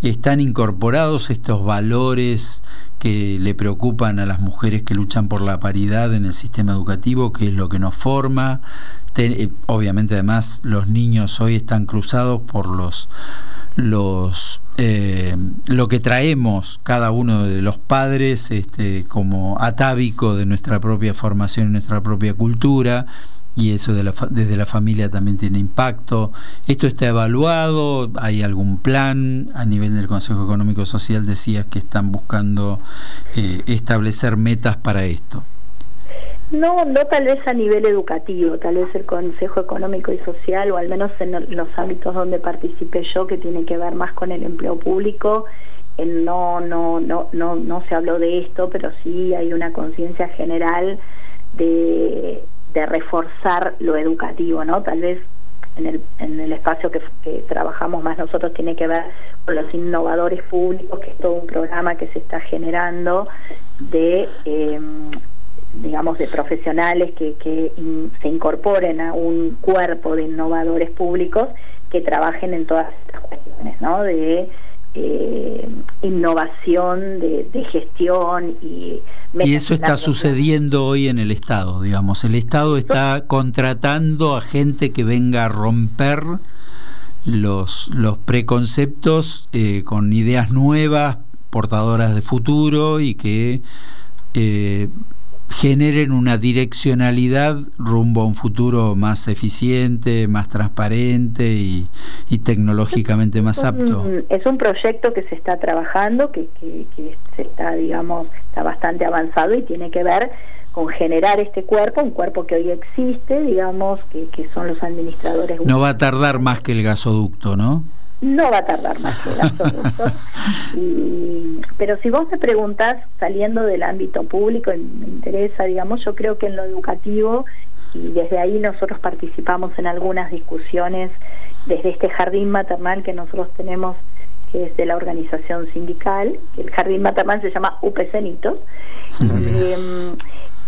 están incorporados estos valores que le preocupan a las mujeres que luchan por la paridad en el sistema educativo, que es lo que nos forma. Eh, obviamente además los niños hoy están cruzados por los los eh, lo que traemos cada uno de los padres este, como atávico de nuestra propia formación y nuestra propia cultura y eso de la, desde la familia también tiene impacto. ¿Esto está evaluado? ¿Hay algún plan a nivel del Consejo Económico Social? Decías que están buscando eh, establecer metas para esto. No, no tal vez a nivel educativo, tal vez el Consejo Económico y Social, o al menos en los ámbitos donde participé yo, que tiene que ver más con el empleo público, no, no, no, no, no se habló de esto, pero sí hay una conciencia general de, de reforzar lo educativo, ¿no? Tal vez en el, en el espacio que, trabajamos más nosotros tiene que ver con los innovadores públicos, que es todo un programa que se está generando de eh, digamos, de profesionales que, que se incorporen a un cuerpo de innovadores públicos que trabajen en todas estas cuestiones, ¿no? De eh, innovación, de, gestión y... Y eso está sucediendo hoy en el Estado, digamos. El Estado está contratando a gente que venga a romper los, los preconceptos eh, con ideas nuevas, portadoras de futuro y que eh, generen una direccionalidad rumbo a un futuro más eficiente, más transparente y, tecnológicamente más apto. Es un proyecto que se está trabajando, que, que, se está, digamos, está bastante avanzado y tiene que ver con generar este cuerpo, un cuerpo que hoy existe, digamos, que, que son los administradores. No va a tardar más que el gasoducto, ¿no? No va a tardar más y, pero si vos me preguntás, saliendo del ámbito público, me interesa, digamos, yo creo que en lo educativo, y desde ahí nosotros participamos en algunas discusiones, desde este jardín maternal que nosotros tenemos, que es de la organización sindical, el jardín maternal se llama UPCenitos, em,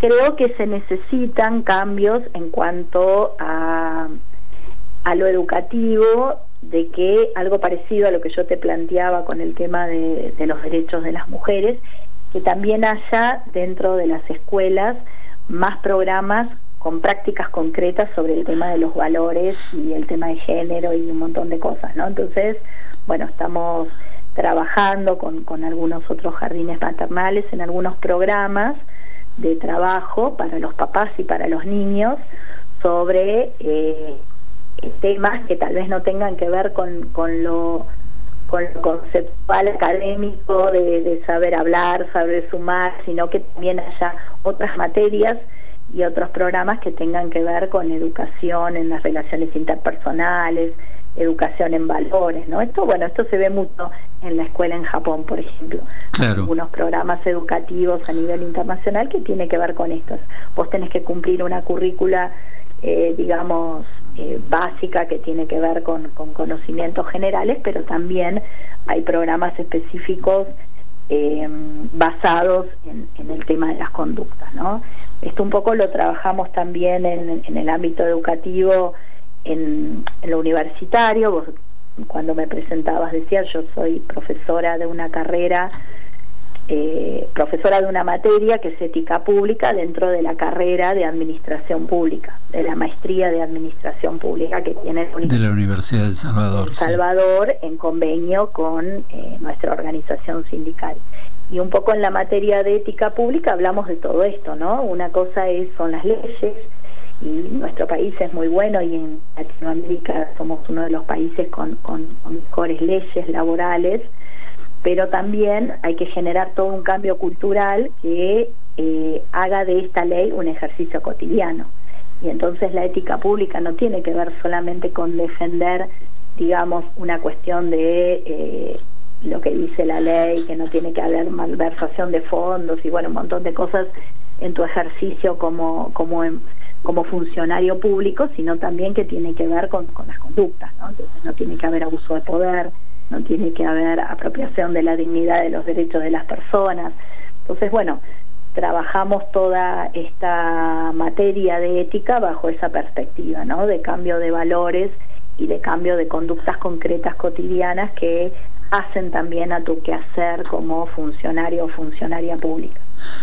creo que se necesitan cambios en cuanto a, a lo educativo de que algo parecido a lo que yo te planteaba con el tema de, los derechos de las mujeres, que también haya dentro de las escuelas más programas con prácticas concretas sobre el tema de los valores y el tema de género y un montón de cosas, ¿no? Entonces, bueno, estamos trabajando con, con algunos otros jardines maternales en algunos programas de trabajo para los papás y para los niños sobre eh, temas que tal vez no tengan que ver con, con lo con lo conceptual académico de, de, saber hablar, saber sumar, sino que también haya otras materias y otros programas que tengan que ver con educación en las relaciones interpersonales, educación en valores, ¿no? Esto, bueno, esto se ve mucho en la escuela en Japón, por ejemplo. Claro. Algunos programas educativos a nivel internacional que tiene que ver con esto. Vos tenés que cumplir una currícula, eh, digamos, eh, básica que tiene que ver con, conocimientos generales, pero también hay programas específicos eh, basados en, el tema de las conductas. ¿no? Esto un poco lo trabajamos también en, en el ámbito educativo, en, en, lo universitario. Vos, cuando me presentabas decías, yo soy profesora de una carrera eh, profesora de una materia que es ética pública dentro de la carrera de administración pública, de la maestría de administración pública que tiene de la Universidad de Salvador. Salvador en convenio con eh, nuestra organización sindical. Y un poco en la materia de ética pública hablamos de todo esto, ¿no? Una cosa es son las leyes y nuestro país es muy bueno y en Latinoamérica somos uno de los países con, con, mejores leyes laborales, pero también hay que generar todo un cambio cultural que eh, haga de esta ley un ejercicio cotidiano. Y entonces la ética pública no tiene que ver solamente con defender, digamos, una cuestión de eh, lo que dice la ley, que no tiene que haber malversación de fondos y bueno, un montón de cosas en tu ejercicio como, como, como funcionario público, sino también que tiene que ver con las conductas, ¿no? Entonces no tiene que haber abuso de poder, no tiene que haber apropiación de la dignidad de los derechos de las personas. Entonces, bueno, trabajamos toda esta materia de ética bajo esa perspectiva, ¿no? De cambio de valores y de cambio de conductas concretas cotidianas que hacen también a tu quehacer como funcionario o funcionaria pública.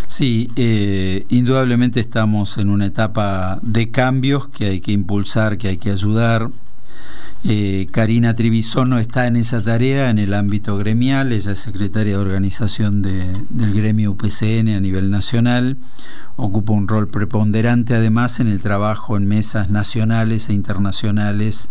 Sí, eh, indudablemente estamos en una etapa de cambios que hay que impulsar, que hay que ayudar. Eh, Karina Tribisono está en esa tarea en el ámbito gremial, ella es secretaria de organización del gremio UPCN a nivel nacional, ocupa un rol preponderante además en el trabajo en mesas nacionales e internacionales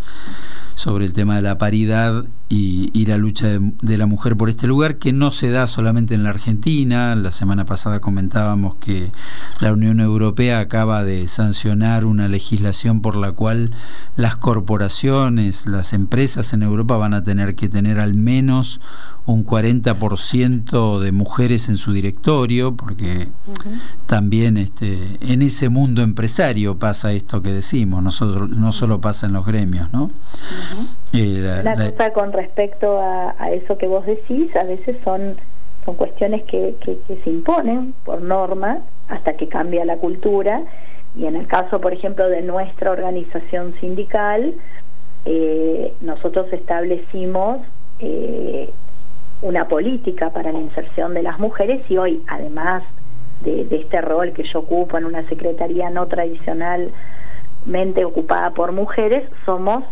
sobre el tema de la paridad y, la lucha de, la mujer por este lugar, que no se da solamente en la Argentina. La semana pasada comentábamos que la Unión Europea acaba de sancionar una legislación por la cual las corporaciones, las empresas en Europa van a tener que tener al menos un 40% de mujeres en su directorio, porque también este, en ese mundo empresario pasa esto que decimos, nosotros, no solo pasa en los gremios, ¿no? La, cosa con respecto a, eso que vos decís, a veces son, son cuestiones que, que, se imponen por norma hasta que cambia la cultura, y en el caso, por ejemplo, de nuestra organización sindical, eh, nosotros establecimos eh, una política para la inserción de las mujeres y hoy, además de, este rol que yo ocupo en una secretaría no tradicionalmente ocupada por mujeres, somos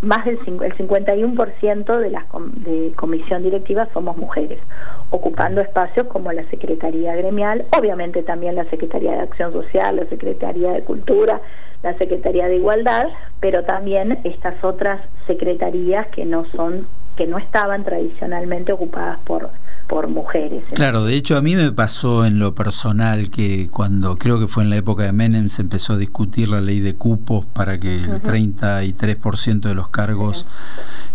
más del el 51% de la de comisión directiva somos mujeres, ocupando espacios como la Secretaría Gremial, obviamente también la Secretaría de Acción Social, la Secretaría de Cultura, la Secretaría de Igualdad, pero también estas otras secretarías que no son que no estaban tradicionalmente ocupadas por, por mujeres. Claro, de hecho a mí me pasó en lo personal que cuando creo que fue en la época de Menem se empezó a discutir la ley de cupos para que el 33% de los cargos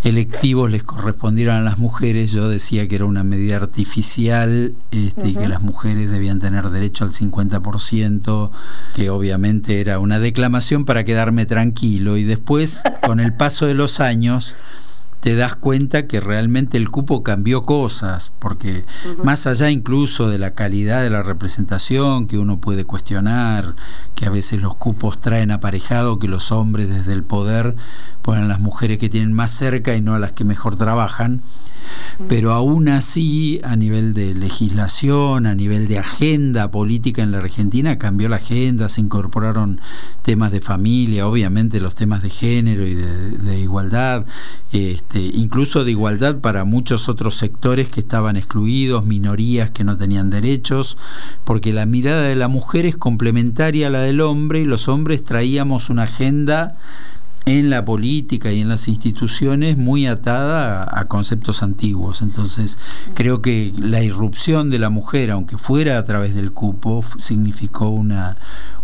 electivos les correspondieran a las mujeres, yo decía que era una medida artificial este, y que las mujeres debían tener derecho al 50%, que obviamente era una declamación para quedarme tranquilo. Y después con el paso de los años te das cuenta que realmente el cupo cambió cosas, porque más allá incluso de la calidad de la representación que uno puede cuestionar, que a veces los cupos traen aparejado que los hombres desde el poder ponen a las mujeres que tienen más cerca y no a las que mejor trabajan, pero aún así, a nivel de legislación, a nivel de agenda política en la Argentina, cambió la agenda, se incorporaron temas de familia, obviamente los temas de género y de, igualdad, este, incluso de igualdad para muchos otros sectores que estaban excluidos, minorías que no tenían derechos, porque la mirada de la mujer es complementaria a la del hombre y los hombres traíamos una agenda en la política y en las instituciones muy atada a, conceptos antiguos. Entonces, creo que la irrupción de la mujer, aunque fuera a través del cupo, significó una,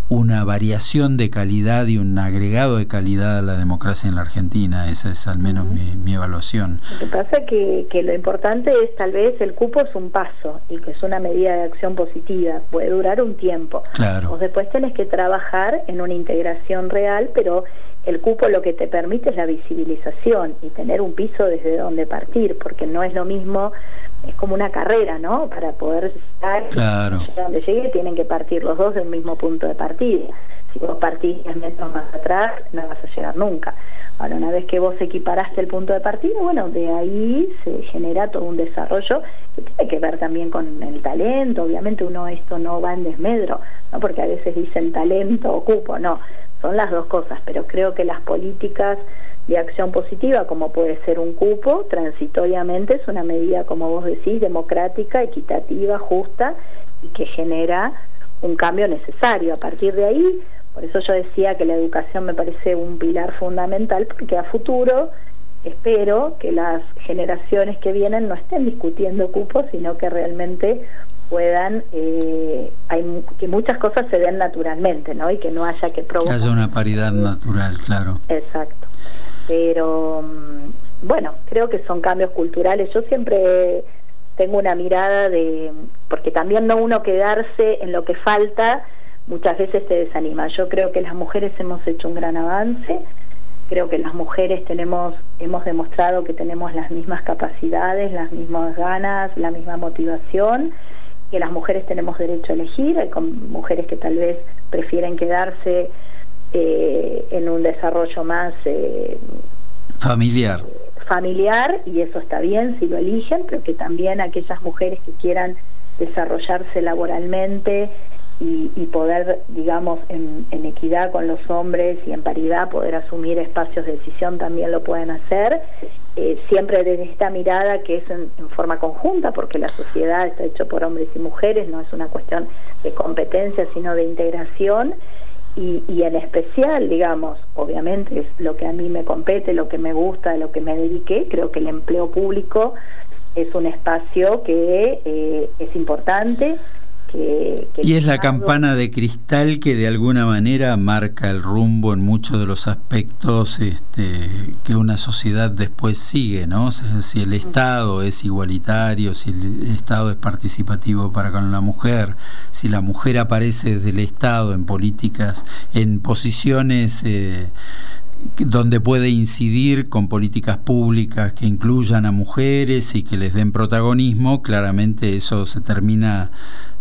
una variación de calidad y un agregado de calidad a la democracia en la Argentina. Esa es al menos mi, evaluación. Lo que pasa es que, que, lo importante es tal vez el cupo es un paso y que es una medida de acción positiva. Puede durar un tiempo. Claro. Vos después tenés que trabajar en una integración real, pero el cupo lo que te permite es la visibilización y tener un piso desde donde partir, porque no es lo mismo, es como una carrera, ¿no? Para poder llegar, claro. donde llegue tienen que partir los dos de un mismo punto de partida. Si vos partís 10 metros más atrás, no vas a llegar nunca. Ahora, una vez que vos equiparaste el punto de partida, bueno, de ahí se genera todo un desarrollo que tiene que ver también con el talento. Obviamente uno esto no va en desmedro, ¿no? porque a veces dicen talento o cupo, no son las dos cosas, pero creo que las políticas de acción positiva, como puede ser un cupo, transitoriamente es una medida, como vos decís, democrática, equitativa, justa y que genera un cambio necesario. A partir de ahí Por eso yo decía que la educación me parece un pilar fundamental, porque a futuro espero que las generaciones que vienen no estén discutiendo cupos, sino que realmente puedan, eh, hay, que muchas cosas se den naturalmente, ¿no? Y que no haya que provocar. Que haya una paridad natural, claro. Exacto. Pero mm, bueno, creo que son cambios culturales. Yo siempre tengo una mirada de, porque también no uno quedarse en lo que falta, muchas veces te desanima. Yo creo que las mujeres hemos hecho un gran avance, creo que las mujeres tenemos, hemos demostrado que tenemos las mismas capacidades, las mismas ganas, la misma motivación que las mujeres tenemos derecho a elegir, hay con mujeres que tal vez prefieren quedarse eh, en un desarrollo más eh, familiar. familiar y eso está bien si lo eligen, pero que también aquellas mujeres que quieran desarrollarse laboralmente y, poder, digamos, en, equidad con los hombres y en paridad poder asumir espacios de decisión también lo pueden hacer, eh, siempre desde esta mirada que es en, forma conjunta, porque la sociedad está hecho por hombres y mujeres, no es una cuestión de competencia, sino de integración. Y, y, en especial, digamos, obviamente es lo que a mí me compete, lo que me gusta, lo que me dediqué, creo que el empleo público es un espacio que eh, es importante, y es la campana de cristal que de alguna manera marca el rumbo en muchos de los aspectos este, que una sociedad después sigue, ¿no? si el Estado es igualitario, si el Estado es participativo para con la mujer, si la mujer aparece desde el Estado en políticas, en posiciones... Eh, donde puede incidir con políticas públicas que incluyan a mujeres y que les den protagonismo, claramente eso se termina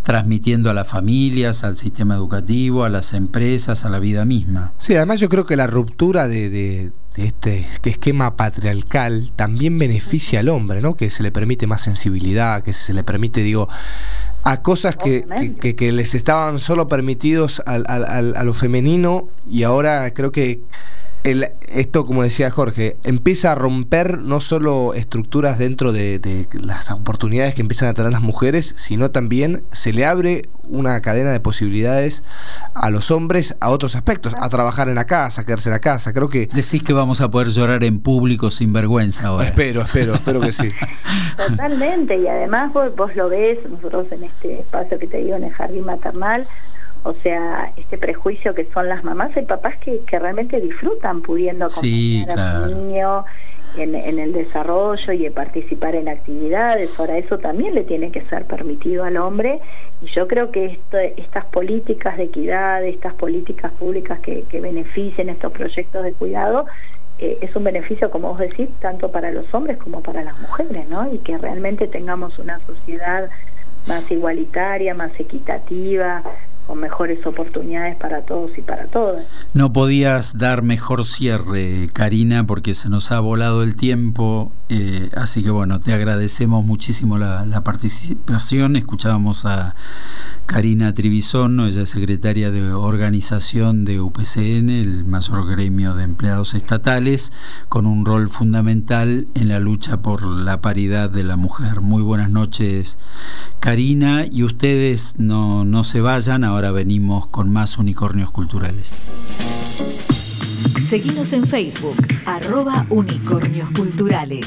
transmitiendo a las familias, al sistema educativo, a las empresas, a la vida misma. Sí, además yo creo que la ruptura de, este, esquema patriarcal también beneficia al hombre, ¿no? Que se le permite más sensibilidad, que se le permite, digo, a cosas que, que, les estaban solo permitidos al, al, a lo femenino y ahora creo que el, esto, como decía Jorge, empieza a romper no solo estructuras dentro de, las oportunidades que empiezan a tener las mujeres, sino también se le abre una cadena de posibilidades a los hombres a otros aspectos, a trabajar en la casa, a quedarse en la casa. Creo que. Decís que vamos a poder llorar en público sin vergüenza ahora. Espero, espero, espero que sí. Totalmente, y además vos, vos lo ves, nosotros en este espacio que te digo, en el jardín maternal, o sea, este prejuicio que son las mamás y papás que, que realmente disfrutan pudiendo acompañar a su niño en, en, el desarrollo y participar en actividades. Ahora, eso también le tiene que ser permitido al hombre. Y yo creo que esto, estas políticas de equidad, estas políticas públicas que, que beneficien estos proyectos de cuidado, eh, es un beneficio, como vos decís, tanto para los hombres como para las mujeres, ¿no? Y que realmente tengamos una sociedad más igualitaria, más equitativa, con mejores oportunidades para todos y para todas. No podías dar mejor cierre, Karina, porque se nos ha volado el tiempo, eh, así que bueno, te agradecemos muchísimo la, participación. Escuchábamos a Karina Trivisono, ella es secretaria de organización de UPCN, el mayor gremio de empleados estatales, con un rol fundamental en la lucha por la paridad de la mujer. Muy buenas noches, Karina, y ustedes no, no se vayan, ahora venimos con más unicornios culturales. Seguimos en Facebook, arroba unicornios culturales.